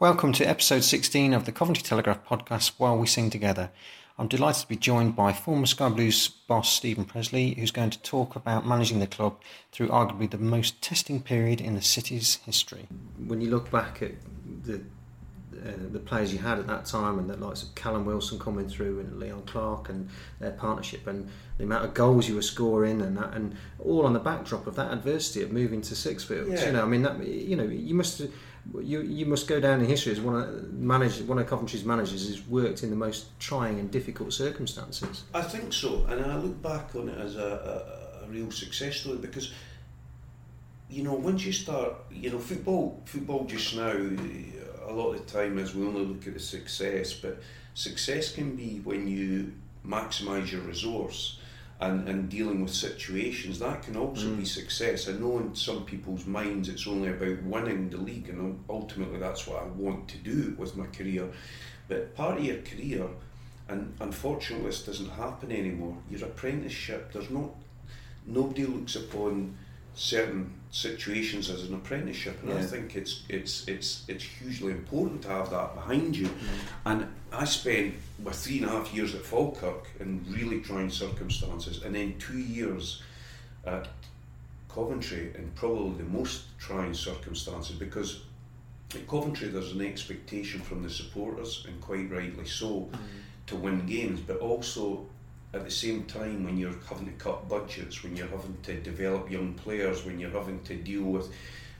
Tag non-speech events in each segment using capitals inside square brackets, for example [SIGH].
Welcome to episode 16 of the Coventry Telegraph podcast, While We Sing Together. I'm delighted to be joined by former Sky Blues boss Steven Pressley, who's going to talk about managing the club through arguably the most testing period in the city's history. When you look back at the uh, the players you had at that time and the likes of Callum Wilson coming through and Leon Clarke and their partnership and the amount of goals you were scoring and that and all on the backdrop of that adversity of moving to Sixfields. Yeah. You know, I mean that you know you must you you must go down in history as one of managers, one of Coventry's managers who's worked in the most trying and difficult circumstances. I think so, and I look back on it as a, a, a real success story because you know once you start, you know football football just now a lot of the time is we only look at the success, but success can be when you maximise your resource and, and dealing with situations, that can also mm. be success. I know in some people's minds it's only about winning the league, and ultimately that's what I want to do with my career. But part of your career, and unfortunately this doesn't happen anymore, your apprenticeship, there's not, nobody looks upon certain situations as an apprenticeship, and yeah. I think it's it's it's it's hugely important to have that behind you. Mm-hmm. And I spent my three and a half years at Falkirk in really trying circumstances, and then two years at Coventry in probably the most trying circumstances because at Coventry there's an expectation from the supporters, and quite rightly so, mm-hmm. to win games, but also at the same time when you're having to cut budgets, when you're having to develop young players, when you're having to deal with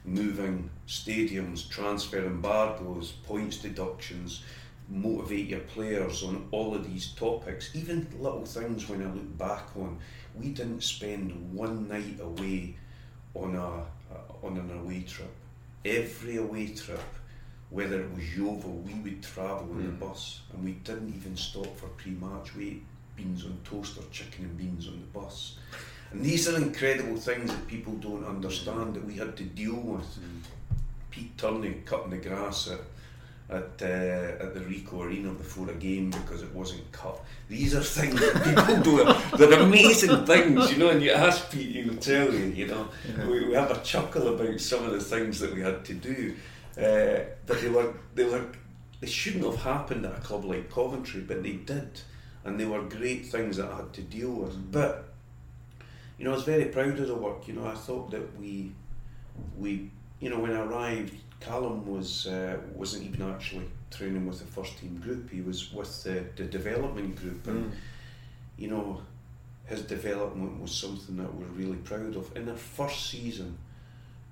moving stadiums, transfer embargoes, points deductions, motivate your players on all of these topics, even little things when I look back on, we didn't spend one night away on a uh, on an away trip. Every away trip, whether it was Yeovil, we would travel mm. in the hmm. bus, and we didn't even stop for pre-match. We beans on toast or chicken and beans on the bus. And these are incredible things that people don't understand that we had to deal with. Mm. Pete Turney cutting the grass at at, uh, at the Ricoh Arena before a game because it wasn't cut. These are things that people do. They're amazing things, you know. And you ask Pete, he'll tell you. You know, yeah. we, we have a chuckle about some of the things that we had to do, uh, but they were they were they shouldn't have happened at a club like Coventry, but they did and they were great things that I had to deal with. Mm. But you know, I was very proud of the work. You know, I thought that we we you know when I arrived, Callum was uh, wasn't even actually training with the first team group. He was with the, the development group, and mm. you know, his development was something that we're really proud of. In their first season,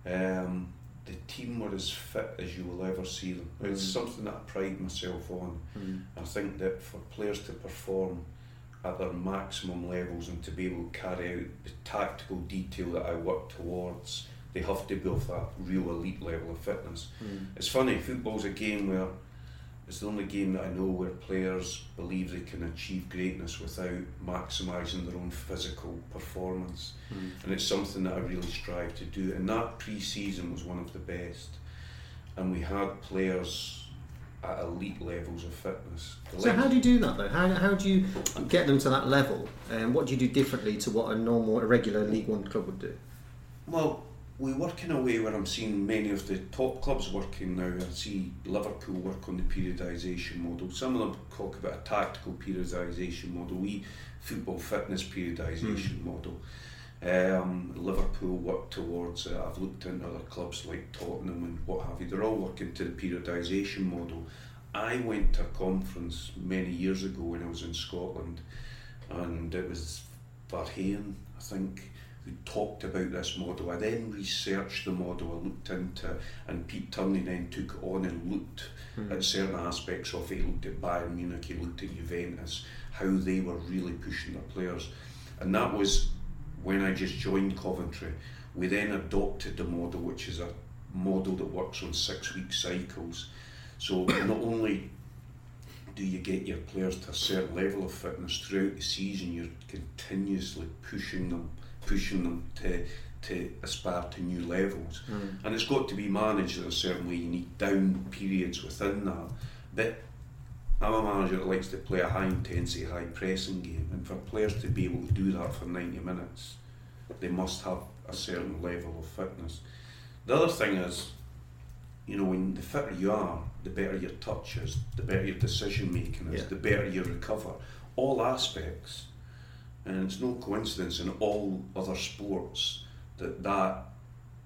um, the team were as fit as you will ever see them. Mm. It's something that I pride myself on. Mm. I think that for players to perform at their maximum levels and to be able to carry out the tactical detail that I work towards, they have to be of that real elite level of fitness. Mm. It's funny, football's a game where it's the only game that I know where players believe they can achieve greatness without maximising their own physical performance. Mm. And it's something that I really strive to do. And that pre season was one of the best. And we had players at elite levels of fitness. The so, how do you do that though? How, how do you get them to that level? And what do you do differently to what a normal, a regular League One club would do? Well, we work in a way where I'm seeing many of the top clubs working now. I see Liverpool work on the periodisation model. Some of them talk about a tactical periodisation model. We football fitness periodisation mm. model. Um, Liverpool work towards it. I've looked into other clubs like Tottenham and what have you. They're all working to the periodisation model. I went to a conference many years ago when I was in Scotland, and it was Verheyen, I think who talked about this model. I then researched the model, I looked into, and Pete Turney then took on and looked mm. at certain aspects of it. He looked at Bayern Munich, he looked at Juventus, how they were really pushing their players. And that was when I just joined Coventry. We then adopted the model, which is a model that works on six week cycles. So not only do you get your players to a certain level of fitness throughout the season, you're continuously pushing them, pushing them to to aspire to new levels. Mm. And it's got to be managed in a certain way. You need down periods within that. But I'm a manager that likes to play a high intensity, high pressing game, and for players to be able to do that for 90 minutes, they must have a certain level of fitness. The other thing is, you know, when the fitter you are, the better your touch is, the better your decision making is, yeah. the better you recover. All aspects, and it's no coincidence in all other sports that that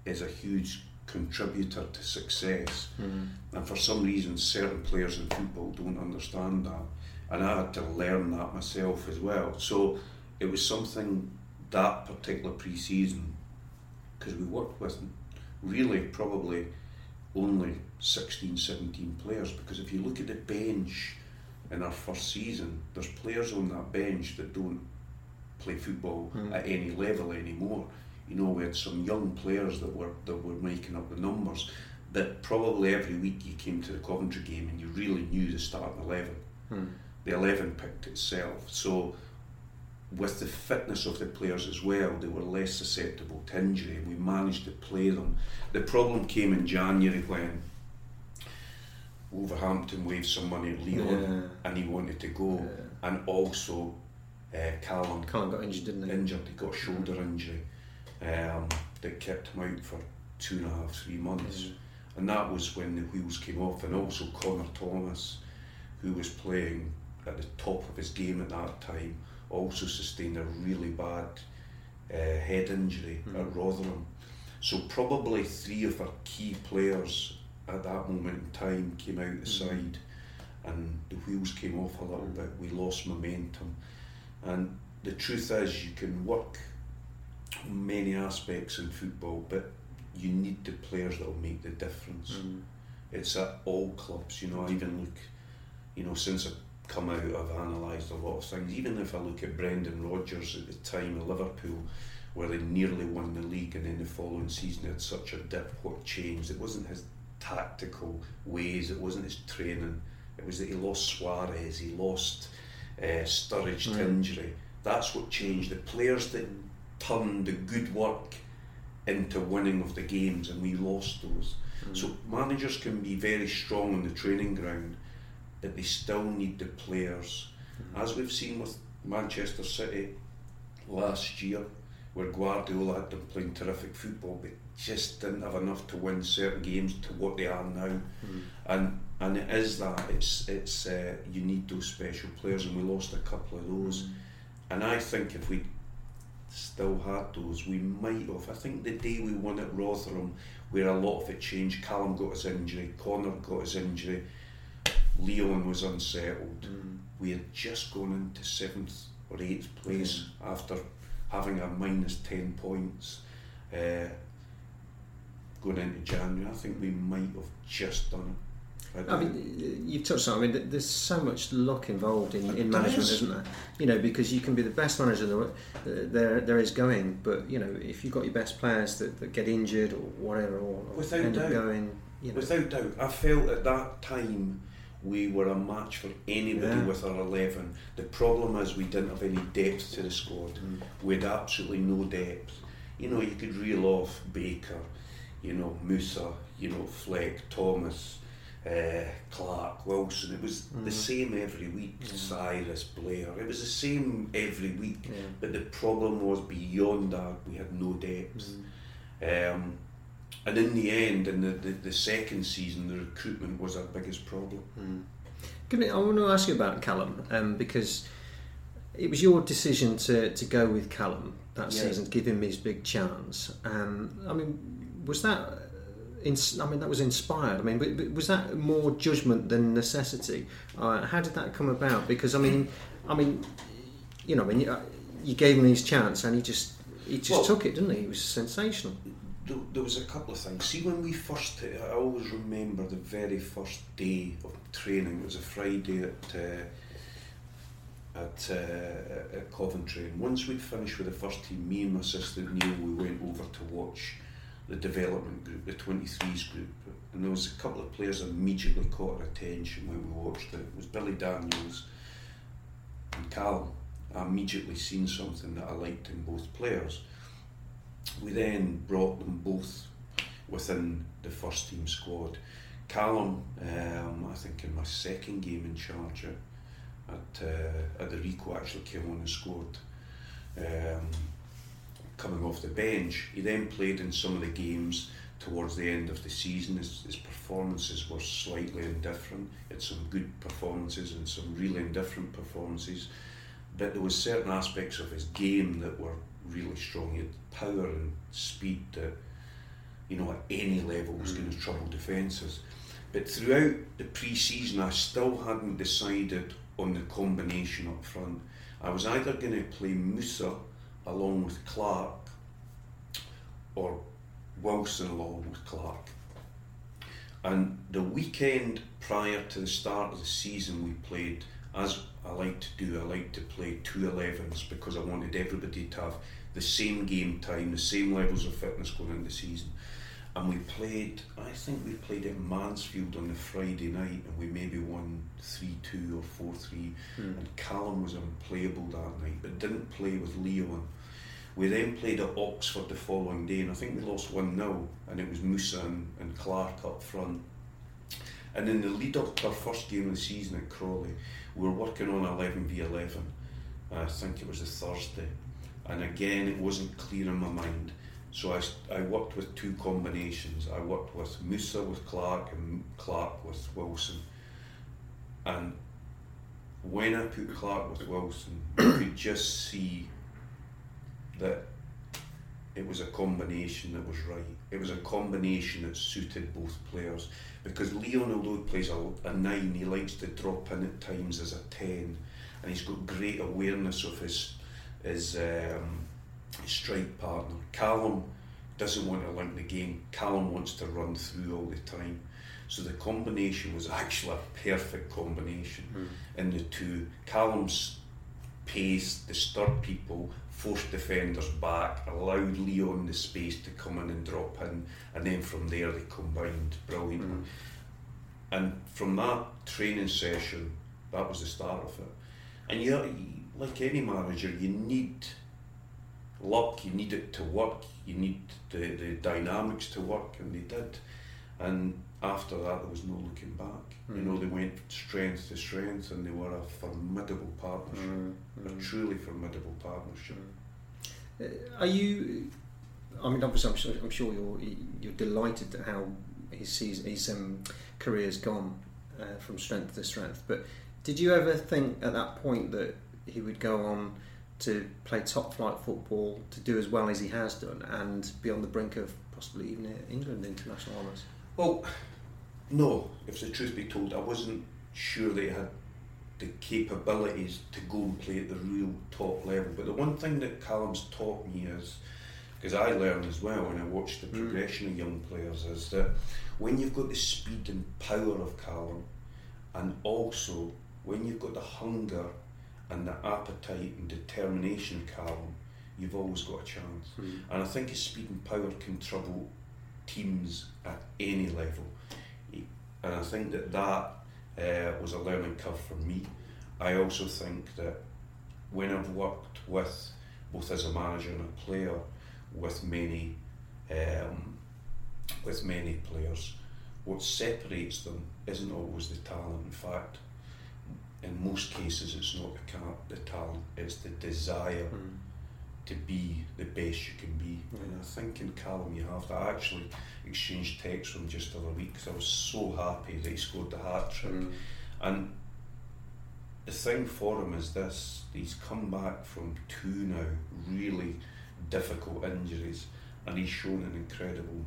is a huge contributor to success. Mm. And for some reason, certain players in football don't understand that. And I had to learn that myself as well. So it was something that particular pre season, because we worked with really probably only 16, 17 players. Because if you look at the bench in our first season, there's players on that bench that don't play football mm. at any level anymore. You know, we had some young players that were that were making up the numbers. That probably every week you came to the Coventry game and you really knew the starting eleven. Hmm. The eleven picked itself. So with the fitness of the players as well, they were less susceptible to injury and we managed to play them. The problem came in January when Wolverhampton waved some money at Leon yeah. and he wanted to go yeah. and also uh, Callum, Callum got injured didn't he? Injured, he got a shoulder injury um, that kept him out for two and a half, three months. Mm. And that was when the wheels came off, and also Conor Thomas, who was playing at the top of his game at that time, also sustained a really bad uh, head injury mm. at Rotherham. So probably three of our key players at that moment in time came out the mm. side, and the wheels came off a little bit. We lost momentum, and the truth is, you can work many aspects in football, but you need the players that will make the difference. Mm. It's at all clubs, you know. I even look, you know, since I've come out, I've analysed a lot of things. Even if I look at Brendan Rodgers at the time of Liverpool, where they nearly won the league, and then the following season had such a dip. What changed? It wasn't his tactical ways. It wasn't his training. It was that he lost Suarez. He lost uh, Sturridge to mm. injury. That's what changed. The players that turn the good work into winning of the games, and we lost those. Mm. So managers can be very strong on the training ground, but they still need the players, mm. as we've seen with Manchester City last year, where Guardiola had them playing terrific football, but just didn't have enough to win certain games to what they are now, mm. and and it is that it's it's uh, you need those special players, and we lost a couple of those, and I think if we still had those. We might have. I think the day we won at Rotherham, where a lot of it changed. Callum got his injury, Conor got his injury, Leon was unsettled. Mm. We had just gone into seventh or eighth place mm. after having a minus ten points. Uh, going into January, I think we might have just done it. I mean, you've touched on. I mean, there's so much luck involved in, in management, isn't there? You know, because you can be the best manager there, there there is going, but you know, if you've got your best players that, that get injured or whatever, or without end doubt, up going, you know. without doubt, I felt at that time we were a match for anybody yeah. with our eleven. The problem is we didn't have any depth to the squad. Mm. We had absolutely no depth. You know, you could reel off Baker, you know, Moussa, you know, Fleck, Thomas uh, Clarke, Wilson. It was mm. the same every week. Mm. Cyrus, Blair. It was the same every week. Yeah. But the problem was beyond that, we had no depth. Mm. Um, and in the end, in the, the, the, second season, the recruitment was our biggest problem. Mm. Me, I want to ask you about Callum um, because it was your decision to, to go with Callum that yeah. season, give him his big chance. Um, I mean, was that I mean, that was inspired. I mean, but, but was that more judgment than necessity? Uh, how did that come about? Because I mean, I mean, you know, I mean, you, uh, you gave him his chance, and he just he just well, took it, didn't he? He was sensational. There was a couple of things. See, when we first, I always remember the very first day of training. It was a Friday at. Uh, at, uh, at Coventry, and once we'd finished with the first team, me and my assistant Neil, we went over to watch the development group, the 23s group and there was a couple of players immediately caught our attention when we watched it. It was Billy Daniels and Callum. I immediately seen something that I liked in both players. We then brought them both within the first team squad. Callum, um, I think in my second game in charge at, uh, at the Ricoh actually came on and scored um, coming off the bench. He then played in some of the games towards the end of the season. His, his performances were slightly indifferent. He had some good performances and some really indifferent performances. But there was certain aspects of his game that were really strong. He had power and speed that, you know, at any level was mm. going to trouble defences. But throughout the pre-season, I still hadn't decided on the combination up front. I was either going to play Moussa along with Clarke or Wilson along with Clarke. And the weekend prior to the start of the season, we played, as I like to do, I like to play two 11s because I wanted everybody to have the same game time, the same levels of fitness going into the season. And we played, I think we played at Mansfield on the Friday night and we maybe won 3 2 or 4 3. Mm. And Callum was unplayable that night, but didn't play with Leon. We then played at Oxford the following day, and I think we lost 1 0, and it was Moussa and, and Clarke up front. And in the lead up to our first game of the season at Crawley, we were working on 11 v 11. I think it was a Thursday. And again, it wasn't clear in my mind. So I, I worked with two combinations. I worked with Moussa with Clarke and Clarke with Wilson. And when I put Clarke with Wilson, [COUGHS] you could just see that it was a combination that was right. It was a combination that suited both players. Because Leon, although he plays a, a nine, he likes to drop in at times as a ten, and he's got great awareness of his his, um, strike partner. Callum doesn't want to link the game. Callum wants to run through all the time. So the combination was actually a perfect combination mm. in the two. Callum's pace disturbed people, forced defenders back, allowed Leon the space to come in and drop in, and then from there they combined brilliantly. Mm. And from that training session, that was the start of it. And you, like any manager, you need luck, you need it to work, you need the, the dynamics to work, and they did. And after that, there was no looking back. Mm. You know, they went strength to strength, and they were a formidable partnership, mm. a hmm. truly formidable partnership. Uh, are you? I mean, obviously, I'm sure, I'm sure you're you're delighted at how his season, his um, career's gone uh, from strength to strength. But did you ever think at that point that he would go on to play top flight football, to do as well as he has done, and be on the brink of possibly even England international honours? Well, no. If the truth be told, I wasn't sure they had the capabilities to go and play at the real top level. But the one thing that Callum's taught me is, because I learned as well when I watched the mm. progression mm. of young players, is that when you've got the speed and power of Callum, and also when you've got the hunger and the appetite and determination Callum, you've always got a chance. Mm. And I think his speed and power can trouble teams at any level. And I think that that uh, was a learning curve for me. I also think that when I've worked with, both as a manager and a player, with many, um, with many players, what separates them isn't always the talent. In fact, in most cases, it's not the, car- the talent; it's the desire mm. to be the best you can be. Mm. And I think in Callum, you have to. I actually exchanged texts from just the other week because I was so happy that he scored the hat trick. Mm. And the thing for him is this: he's come back from two now really difficult injuries, and he's shown an incredible,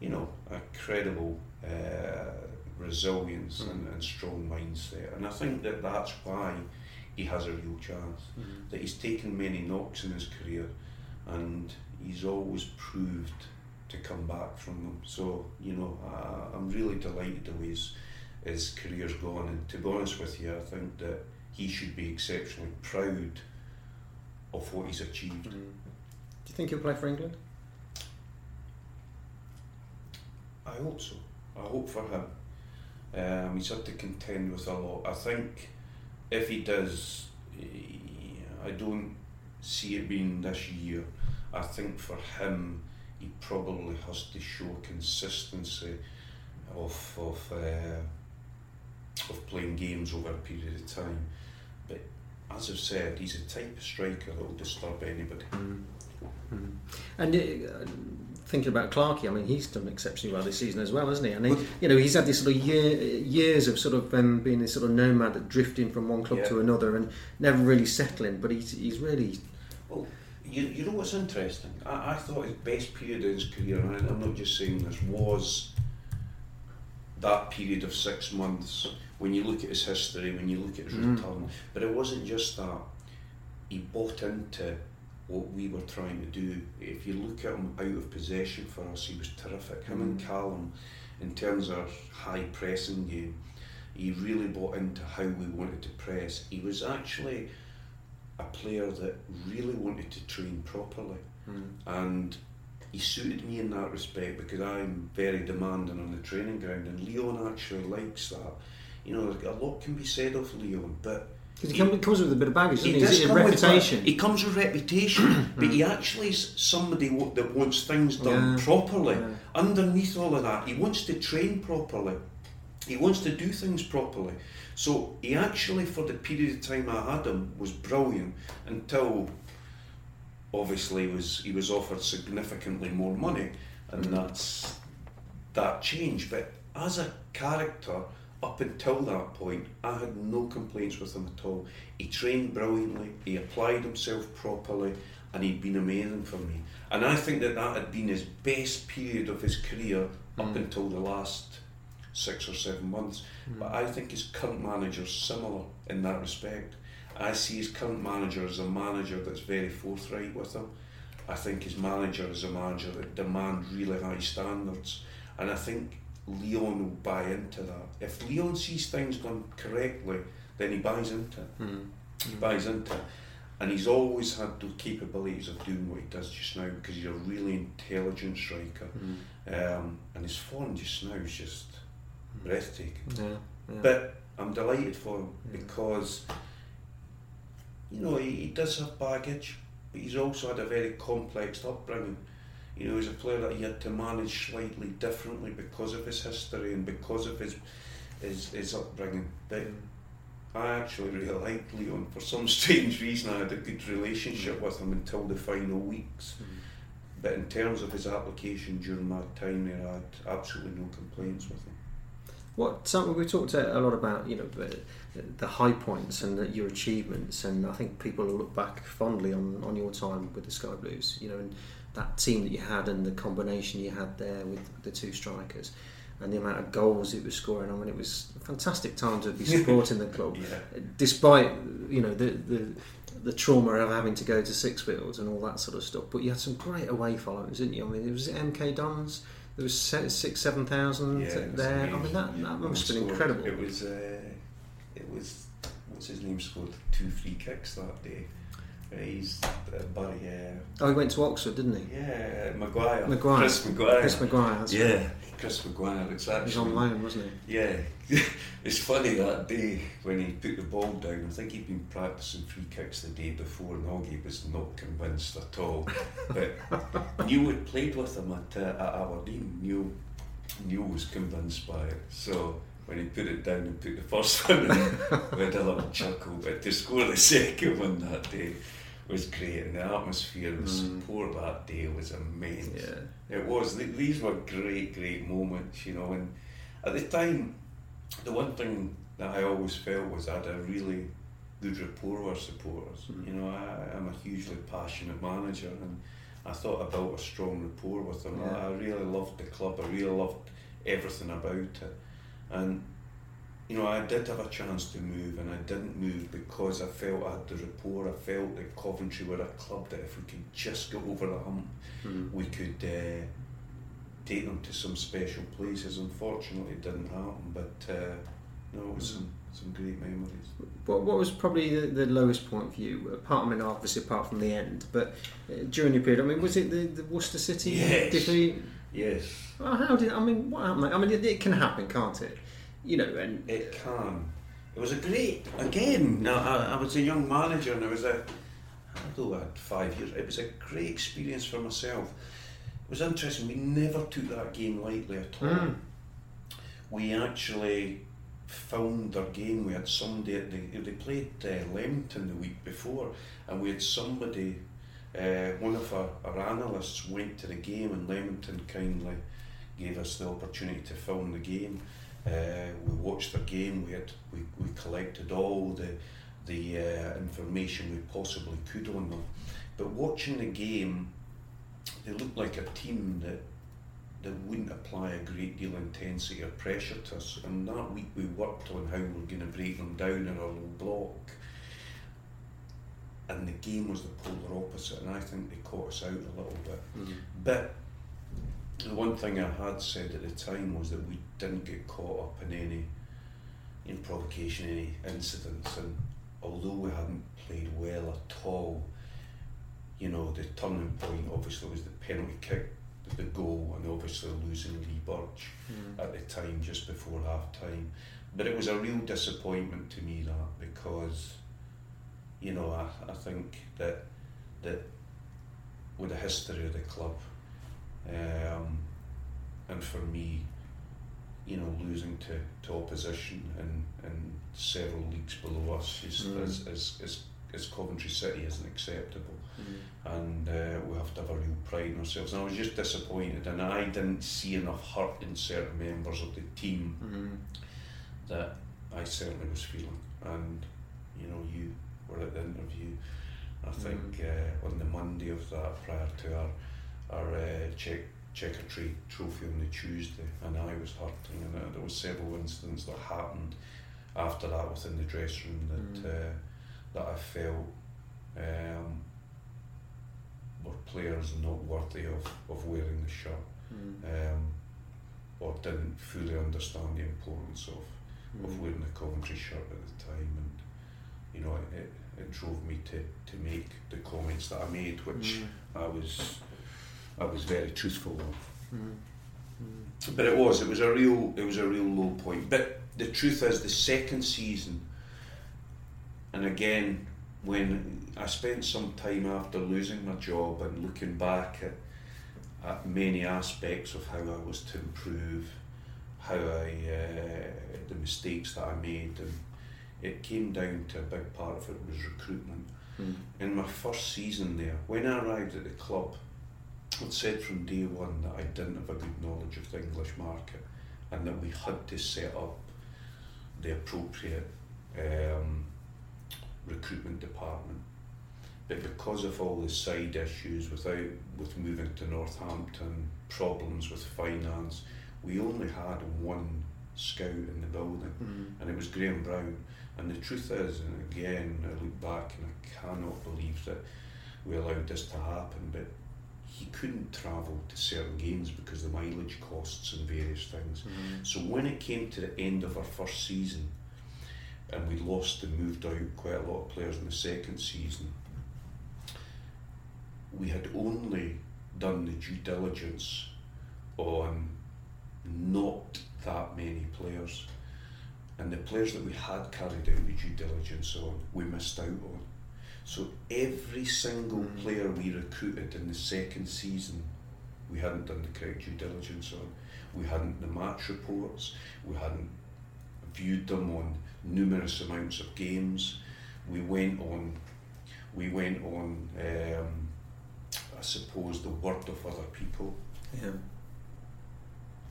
you know, a credible. Uh, resilience mm. and, and strong mindset. And I think that that's why he has a real chance. Mm. That he's taken many knocks in his career and he's always proved to come back from them. So, you know, I, I'm really delighted the way his, his career's gone. And to be honest with you, I think that he should be exceptionally proud of what he's achieved. Mm. Do you think he'll play for England? I hope so. I hope for him. Um, he's had to contend with a lot. I think if he does, I don't see it being this year. I think for him, he probably has to show consistency of of uh, of playing games over a period of time. But as I've said, he's a type of striker that will disturb anybody. Mm. Mm. And uh, thinking about Clarkey, I mean, he's done exceptionally well this season as well, hasn't he? And he, you know, he's had this sort of year, years of sort of um, being this sort of nomad, drifting from one club Yeah. to another, and never really settling. But he's he's really Well, you, you know what's interesting? I, I thought his best period in his career, and I'm not just saying this, was that period of six months. When you look at his history, when you look at his Mm. return, but it wasn't just that. He bought into what we were trying to do. If you look at him out of possession for us, he was terrific. Him and Mm. Callum, in terms of high pressing game, he really bought into how we wanted to press. He was actually a player that really wanted to train properly and he suited me in that respect because I'm very demanding on the training ground and Leon actually likes that. You know, a lot can be said of Leon, but because he come, comes with a bit of baggage, doesn't he? does He's a come with reputation. that- he comes with reputation, [CLEARS THROAT] but he actually is somebody that wants things done Yeah. properly. Yeah. Underneath all of that, he wants to train properly. He wants to do things properly. So he actually, for the period of time I had him, was brilliant until obviously was he was offered significantly more money, and that's that changed. But as a character, up until that point, I had no complaints with him at all. He trained brilliantly, he applied himself properly, and he'd been amazing for me. And I think that that had been his best period of his career up mm. until the last six or seven months. Mm. But I think his current manager's similar in that respect. I see his current manager as a manager that's very forthright with him. I think his manager is a manager that demand really high standards. And I think Leon will buy into that. If Leon sees things done correctly, then he buys into it. Mm. He buys into it. And he's always had the capabilities of doing what he does just now because he's a really intelligent striker. Mm. Um, and his form just now is just breathtaking. Yeah, yeah. But I'm delighted for him Yeah. because, you know, he, he does have baggage, but he's also had a very complex upbringing. You know, he's a player that he had to manage slightly differently because of his history and because of his his, his upbringing. But I actually really liked Leon. For some [LAUGHS] strange reason, I had a good relationship with him until the final weeks. Mm-hmm. But in terms of his application during that time there, I had absolutely no complaints with him. What so we talked a lot about you know the, the high points and the, your achievements, and I think people will look back fondly on, on your time with the Sky Blues. You know, and that team that you had and the combination you had there with the two strikers, and the amount of goals it was scoring. I mean, it was a fantastic time to be [LAUGHS] supporting the club, Yeah. despite you know the the. The trauma of having to go to Sixfields and all that sort of stuff, but you had some great away followings, didn't you? I mean, it was MK Dons. There was six, seven thousand Yeah, there. I mean, that, that must have been incredible. It was, uh, it was, what's his name scored two free kicks that day. He's uh, Barry, uh, Oh, he went to Oxford, didn't he? yeah, Maguire. Maguire. Chris Maguire. Chris Maguire. that's right. Yeah, Chris Maguire. It's was actually on loan, wasn't he? Yeah, [LAUGHS] it's funny that day when he put the ball down. I think he'd been practicing free kicks the day before, and Augie was not convinced at all. But [LAUGHS] Neil had played with him at, uh, at Aberdeen. Neil, Neil was convinced by it. So when he put it down and put the first [LAUGHS] one in, we had a little chuckle. But to score the second one that day was great, and the atmosphere, the support mm. that day was amazing. Yeah. It was. Th- These were great, great moments, you know. And at the time, the one thing that I always felt was I had a really good rapport with our supporters. Mm-hmm. You know, I, I'm a hugely passionate manager, and I thought I built a strong rapport with them. I, I really loved the club. I really loved everything about it, and you know, I did have a chance to move, and I didn't move because I felt I had the rapport. I felt that Coventry were a club that if we could just get over the hump, we could uh, take them to some special places. Unfortunately, it didn't happen, but uh, no, it was some, some great memories. What, what was probably the, the lowest point for you? Apart, I mean, obviously apart from the end, but uh, during your period, I mean, was it the, the Worcester City Yes. defeat? Yes. Well, how did I mean? What happened? I mean, it, it can happen, can't it? You know, and It can. It was a great, again, I, I was a young manager and I was a, although I had five years, it was a great experience for myself. It was interesting, we never took that game lightly at all. Mm. We actually filmed our game. We had somebody, at the, they played uh, Leamington the week before, and we had somebody, uh, one of our, our analysts went to the game and Leamington kindly gave us the opportunity to film the game. Uh, we watched the game. We had we, we collected all the the uh, information we possibly could on them. But watching the game, they looked like a team that that wouldn't apply a great deal of intensity or pressure to us. And that week we worked on how we were going to break them down in our little block. And the game was the polar opposite, and I think they caught us out a little bit. But the one thing I had said at the time was that we didn't get caught up in any in provocation, any incidents, and although we hadn't played well at all, you know, the turning point obviously was the penalty kick, the goal, and obviously losing Lee Burge hmm. at the time just before half time. But it was a real disappointment to me that because, you know, I, I think that that with the history of the club, um, and for me, you know, losing to, to opposition and, and several leagues below us is, Mm. is, is, is, is Coventry City isn't acceptable Mm. and uh, we have to have a real pride in ourselves. And I was just disappointed, and I didn't see enough hurt in certain members of the team Mm. that I certainly was feeling. And you know, you were at the interview. I think uh, on the Monday of that, prior to our our uh, check checker trophy on the Tuesday, and I was hurting, and uh, there were several incidents that happened after that within the dressing room that Mm. uh, that I felt um, were players not worthy of, of wearing the shirt Mm. um, or didn't fully understand the importance of, Mm. of wearing the Coventry shirt at the time and you know it, it, it drove me to, to make the comments that I made which Mm. I was I was very truthful of Mm. Mm. but it was it was a real it was a real low point but the truth is the second season and again when I spent some time after losing my job and looking back at, at many aspects of how I was to improve how I uh, the mistakes that I made and it came down to a big part of it was recruitment Mm. in my first season there, when I arrived at the club, I'd said from day one that I didn't have a good knowledge of the English market and that we had to set up the appropriate um, recruitment department. But because of all the side issues without with moving to Northampton, problems with finance, we only had one scout in the building Mm. and it was Graham Brown. And the truth is, and again, I look back and I cannot believe that we allowed this to happen, but he couldn't travel to certain games because the mileage costs and various things. Mm. So when it came to the end of our first season, and we lost and moved out quite a lot of players in the second season, we had only done the due diligence on not that many players. And the players that we had carried out the due diligence on, we missed out on. So every single player we recruited in the second season, we hadn't done the correct due diligence on. We hadn't the match reports. We hadn't viewed them on numerous amounts of games. We went on, we went on, um, I suppose, the word of other people, Yeah.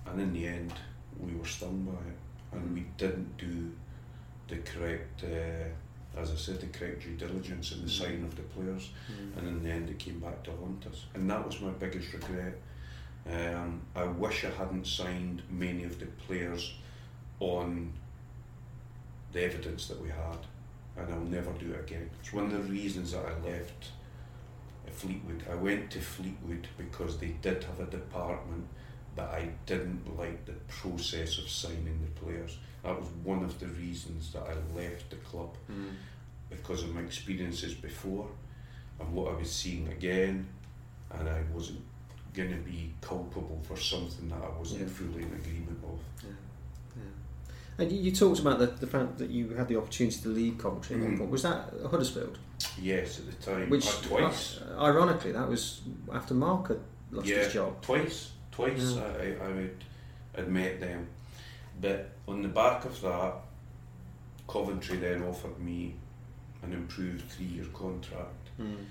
and in the end, we were stung by it, and we didn't do the correct, uh, as I said, the correct due diligence in the signing of the players. Mm. and in the end it came back to haunt us. And that was my biggest regret. Um, I wish I hadn't signed many of the players on the evidence that we had, and I'll never do it again. It's one of the reasons that I left Fleetwood. I went to Fleetwood because they did have a department, but I didn't like the process of signing the players. That was one of the reasons that I left the club Mm. because of my experiences before and what I was seeing again, and I wasn't going to be culpable for something that I wasn't Yeah. fully in agreement with. Yeah, yeah. And you, you talked about the, the fact that you had the opportunity to leave Coventry at Mm. Was that Huddersfield? Yes, at the time, Which, Uh, twice. uh, ironically, that was after Mark had lost yeah, his job. twice, twice. Yeah. I, I would admit them, but on the back of that, Coventry then offered me an improved three-year contract, Mm.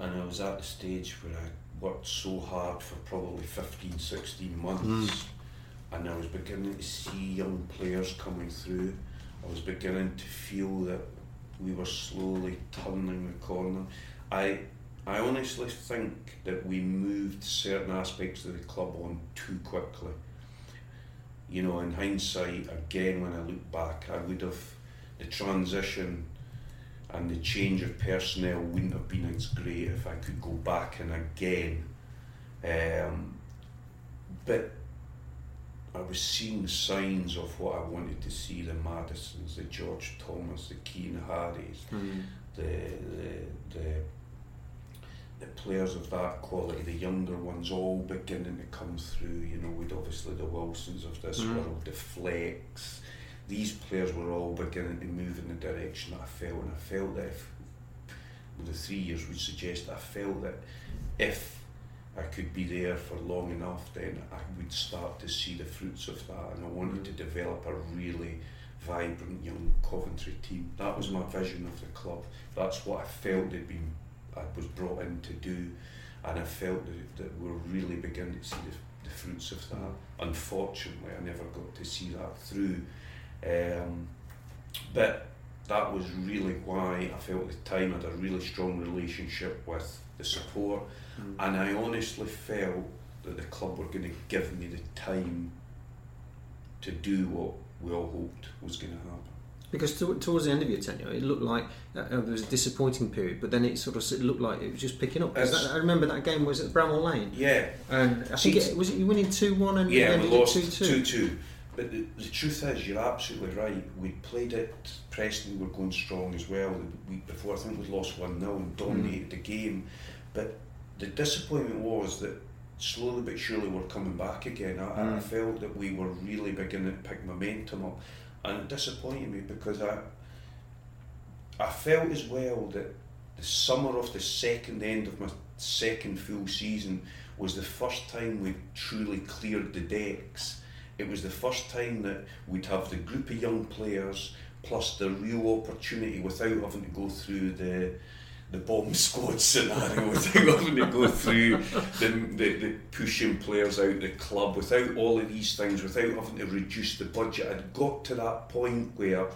and I was at the stage where I worked so hard for probably 15, 16 months, and I was beginning to see young players coming through. I was beginning to feel that we were slowly turning the corner. I I honestly think that we moved certain aspects of the club on too quickly. You know, in hindsight, again, when I look back, I would have the transition and the change of personnel wouldn't have been as great if I could go back and again. Um, but I was seeing signs of what I wanted to see the Maddisons, the George Thomas, the Cian Harries, Mm. the, the, the, the players of that quality, the younger ones, all beginning to come through. You know, with obviously the Wilsons of this Mm. world, the Flecks. These players were all beginning to move in the direction that I felt, and I felt that if well, the three years would suggest, I felt that if I could be there for long enough, then I would start to see the fruits of that, and I wanted to develop a really vibrant young Coventry team. That was my vision of the club. That's what I felt had been I was brought in to do, and I felt that, that we're really beginning to see the, the fruits of that. Unfortunately, I never got to see that through, um, but that was really why I felt at the time I had a really strong relationship with the support, Mm. and I honestly felt that the club were going to give me the time to do what we all hoped was going to happen. Because to, towards the end of your tenure, it looked like uh, uh, there was a disappointing period, but then it sort of looked like it was just picking up. That, I remember that game was at Bramall Lane, Yeah, and I think it was it you winning two one and Yeah, we lost 2-2. 2 2. But the, the truth is, you're absolutely right. We played it, Preston were going strong as well. The week before, I think we'd lost 1 0 and dominated the game. But the disappointment was that slowly but surely we're coming back again. I, I Mm. felt that we were really beginning to pick momentum up. And disappointed me because I, I felt as well that the summer of the second end of my second full season was the first time we truly cleared the decks. It was the first time that we'd have the group of young players plus the real opportunity without having to go through the the bomb [LAUGHS] squad scenario, without having to go through the, the, the pushing players out the club, without all of these things, without having to reduce the budget. I'd got to that point where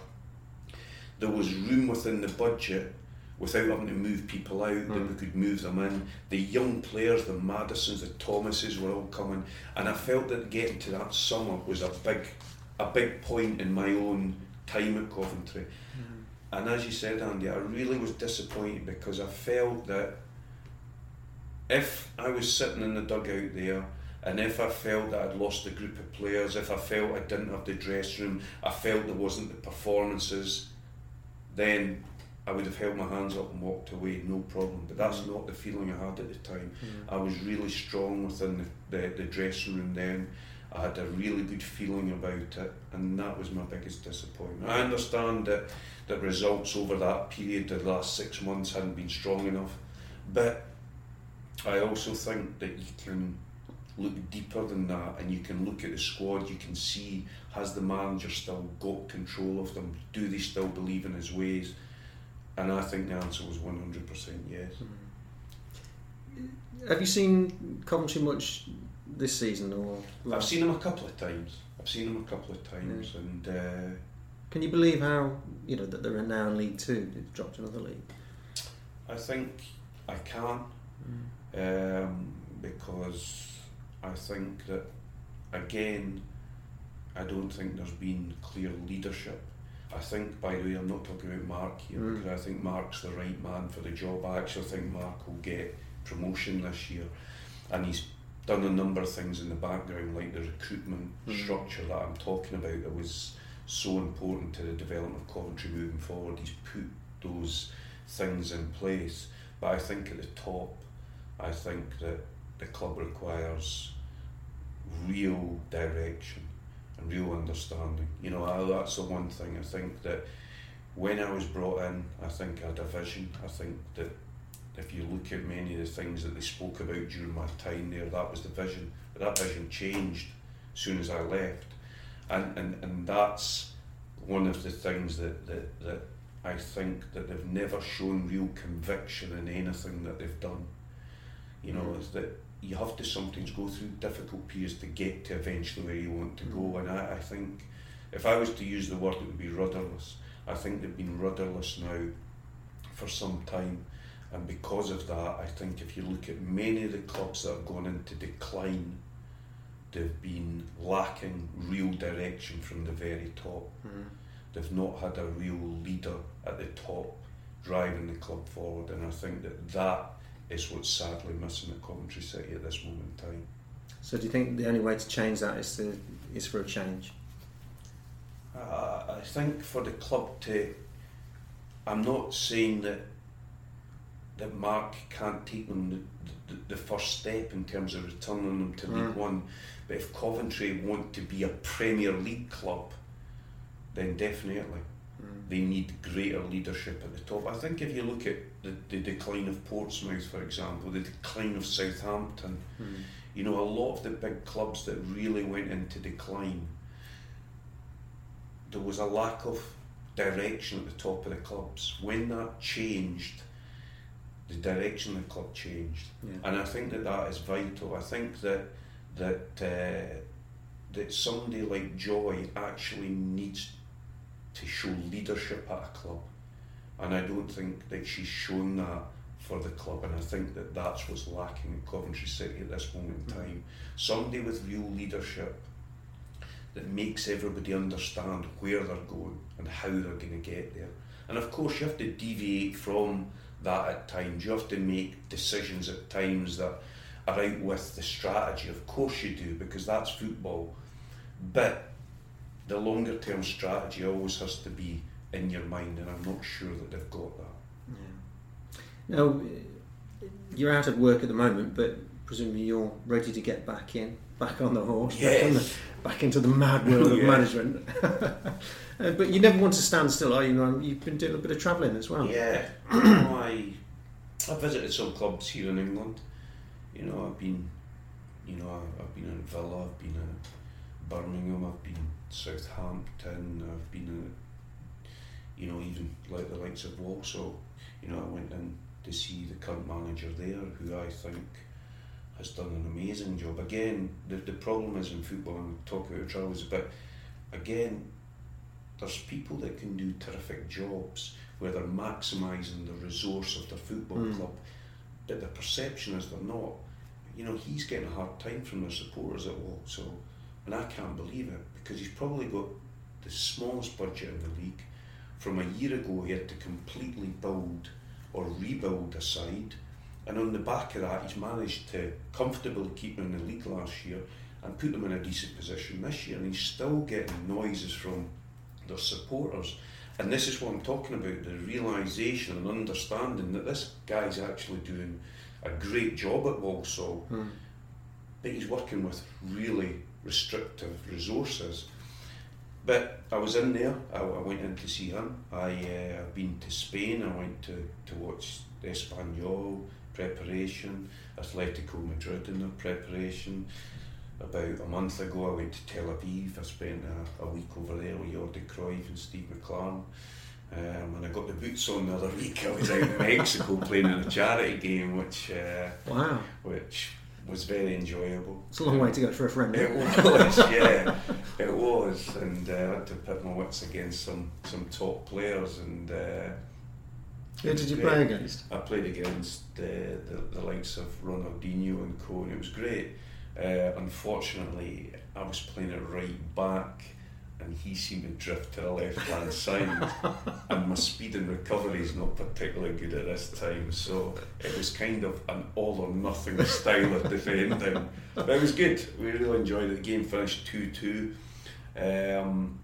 there was room within the budget without having to move people out, that hmm. we could move them in. The young players, the Maddisons, the Thomases were all coming, and I felt that getting to that summer was a big, a big point in my own time at Coventry. Hmm. And as you said, Andy, I really was disappointed because I felt that if I was sitting in the dugout there and if I felt that I'd lost a group of players, if I felt I didn't have the dressing room, I felt there wasn't the performances, then I would have held my hands up and walked away, no problem. But that's mm. not the feeling I had at the time. Mm. I was really strong within the, the, the dressing room then. I had a really good feeling about it, and that was my biggest disappointment. I understand that, that results over that period, the last six months, hadn't been strong enough, but I also think that you can look deeper than that and you can look at the squad, you can see has the manager still got control of them? Do they still believe in his ways? And I think the answer was 100% yes. Have you seen Coventry much this season, or I've seen him a couple of times. I've seen him a couple of times, and uh, Can you believe how you know that they're now in League Two? They've dropped another league. I think I can um, because I think that again, I don't think there's been clear leadership. I think, by the way, I'm not talking about Mark here Mm. because I think Mark's the right man for the job. I actually think Mark will get promotion this year, and he's done a number of things in the background, like the recruitment Mm. structure that I'm talking about. That was so important to the development of Coventry moving forward. He's put those things in place. But I think at the top, I think that the club requires real direction and real understanding. You know, I, that's the one thing I think that when I was brought in, I think I had a vision. I think that if you look at many of the things that they spoke about during my time there, that was the vision. But that vision changed as soon as I left. And, and, and that's one of the things that, that, that I think that they've never shown real conviction in anything that they've done. You know, mm. is that you have to sometimes go through difficult periods to get to eventually where you want to go. Mm. And I, I think if I was to use the word, it would be rudderless. I think they've been rudderless now for some time. And because of that, I think if you look at many of the clubs that have gone into decline, they've been lacking real direction from the very top. Mm. They've not had a real leader at the top driving the club forward, and I think that that is what's sadly missing at Coventry City at this moment in time. So, do you think the only way to change that is to is for a change? Uh, I think for the club to, I'm not saying that that Mark can't take them the, the, the first step in terms of returning them to mm. League One, but if Coventry want to be a Premier League club, then definitely mm. they need greater leadership at the top. I think if you look at the, the decline of Portsmouth, for example, the decline of Southampton, mm. you know, a lot of the big clubs that really went into decline, there was a lack of direction at the top of the clubs. When that changed, the direction of the club changed, yeah. and I think that that is vital. I think that that uh, that somebody like Joy actually needs to show leadership at a club. And I don't think that she's shown that for the club, and I think that that's what's lacking in Coventry City at this moment in mm. time. Somebody with real leadership that makes everybody understand where they're going and how they're going to get there. And of course, you have to deviate from that at times. You have to make decisions at times that are out with the strategy. Of course, you do, because that's football. But the longer term strategy always has to be in your mind, and I'm not sure that they've got that. Yeah. Now, you're out of work at the moment, but presumably you're ready to get back in, back on the horse, yes. back, the, back, into the mad world of [LAUGHS] management. [LAUGHS] uh, but you never want to stand still, are you? You've been doing a bit of travelling as well. Yeah, [CLEARS THROAT] I I visited some clubs here in England. You know, I've been, you know, I've been in Villa, I've been in Birmingham, I've been Southampton, I've been in, you know, even like the likes of Walsall. You know, I went in to see the current manager there, who I think has done an amazing job. Again, the, the problem is in football, and talk about travels, but again, there's people that can do terrific jobs where they're maximising the resource of the football mm. club, but the perception is they're not. You know, he's getting a hard time from the supporters at Walsall and I can't believe it because he's probably got the smallest budget in the league. From a year ago, he had to completely build or rebuild a side, and on the back of that, he's managed to comfortably keep them in the league last year and put them in a decent position this year. And he's still getting noises from their supporters. And this is what I'm talking about the realization and understanding that this guy's actually doing a great job at Walsall, hmm. but he's working with really restrictive resources. But I was in there, I, I went in to see him. I, uh, I've been to Spain, I went to, to watch Espanyol preparation, Atletico Madrid in their preparation. About a month ago, I went to Tel Aviv. I spent a, a week over there with Jordi Cruyff and Steve McClaren. Um, and I got the boots on the other [LAUGHS] week. I was out in Mexico playing in a charity game, which uh, wow, which was very enjoyable. It's a long way to go for a friend. It was, [LAUGHS] yeah, it was, and uh, I had to put my wits against some some top players. And uh, who did you play against? I played against uh, the the likes of Ronaldinho and co, and it was great. Uh, unfortunately, I was playing it right back and he seemed to drift to the left hand side. [LAUGHS] and my speed and recovery is not particularly good at this time, so it was kind of an all or nothing style of defending. But it was good. We really enjoyed it. The game finished 2 2. Um,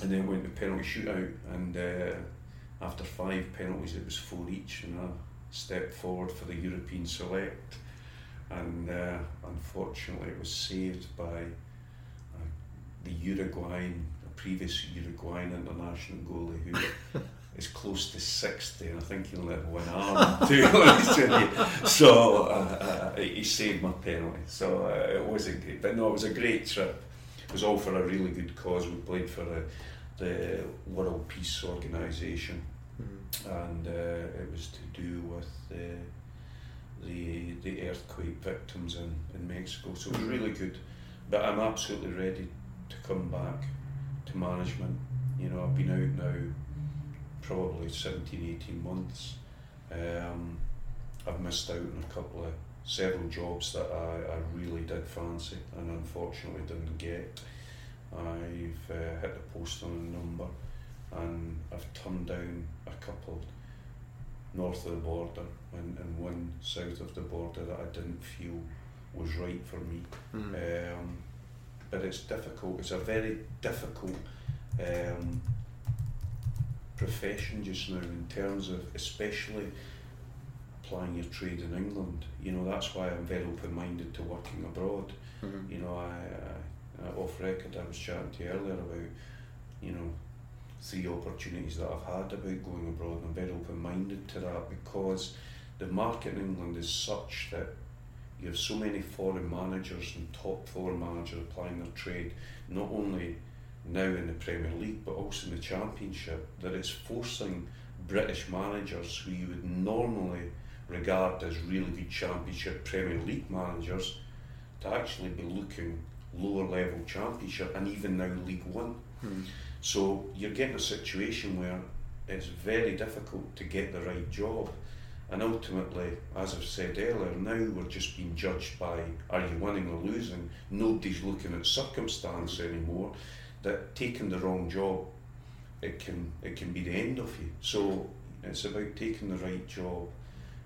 and then went to penalty shootout, and uh, after five penalties, it was four each, and I stepped forward for the European select and uh, unfortunately it was saved by uh, the Uruguayan, previous Uruguayan international goalie who [LAUGHS] is close to 60 and I think he'll let one arm to be honest with. So uh, uh, he saved my penalty. So uh, it wasn't great. But no, it was a great trip. It was all for a really good cause. We played for the, the World Peace Organisation mm. and uh, it was to do with the, the, the earthquake victims in, in Mexico. So it was really good. But I'm absolutely ready to come back to management. You know, I've been out now probably 17, 18 months. Um, I've missed out on a couple of several jobs that I, I really did fancy and unfortunately didn't get. I've uh, hit the post on a number and I've turned down a couple north of the border and, and one south of the border that I didn't feel was right for me. Mm. Um, but it's difficult, it's a very difficult um, profession just now in terms of especially applying your trade in England. You know, that's why I'm very open minded to working abroad. Mm-hmm. You know, I, I, off record, I was chatting to you earlier about, you know, three opportunities that I've had about going abroad. I'm very open minded to that because the market in England is such that you have so many foreign managers and top foreign managers applying their trade, not only now in the Premier League but also in the Championship that it's forcing British managers who you would normally regard as really good Championship Premier League managers to actually be looking lower level Championship and even now League One. Hmm. So you're getting a situation where it's very difficult to get the right job. And ultimately, as I've said earlier, now we're just being judged by are you winning or losing? Nobody's looking at circumstance anymore that taking the wrong job, it can it can be the end of you. So it's about taking the right job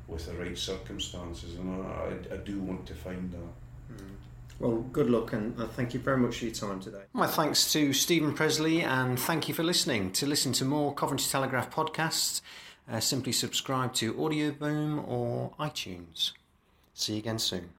with the right circumstances, and I, I do want to find that. Mm. Well, good luck and uh, thank you very much for your time today. My thanks to Steven Pressley, and thank you for listening. To listen to more Coventry Telegraph podcasts, uh, simply subscribe to Audio Boom or iTunes. See you again soon.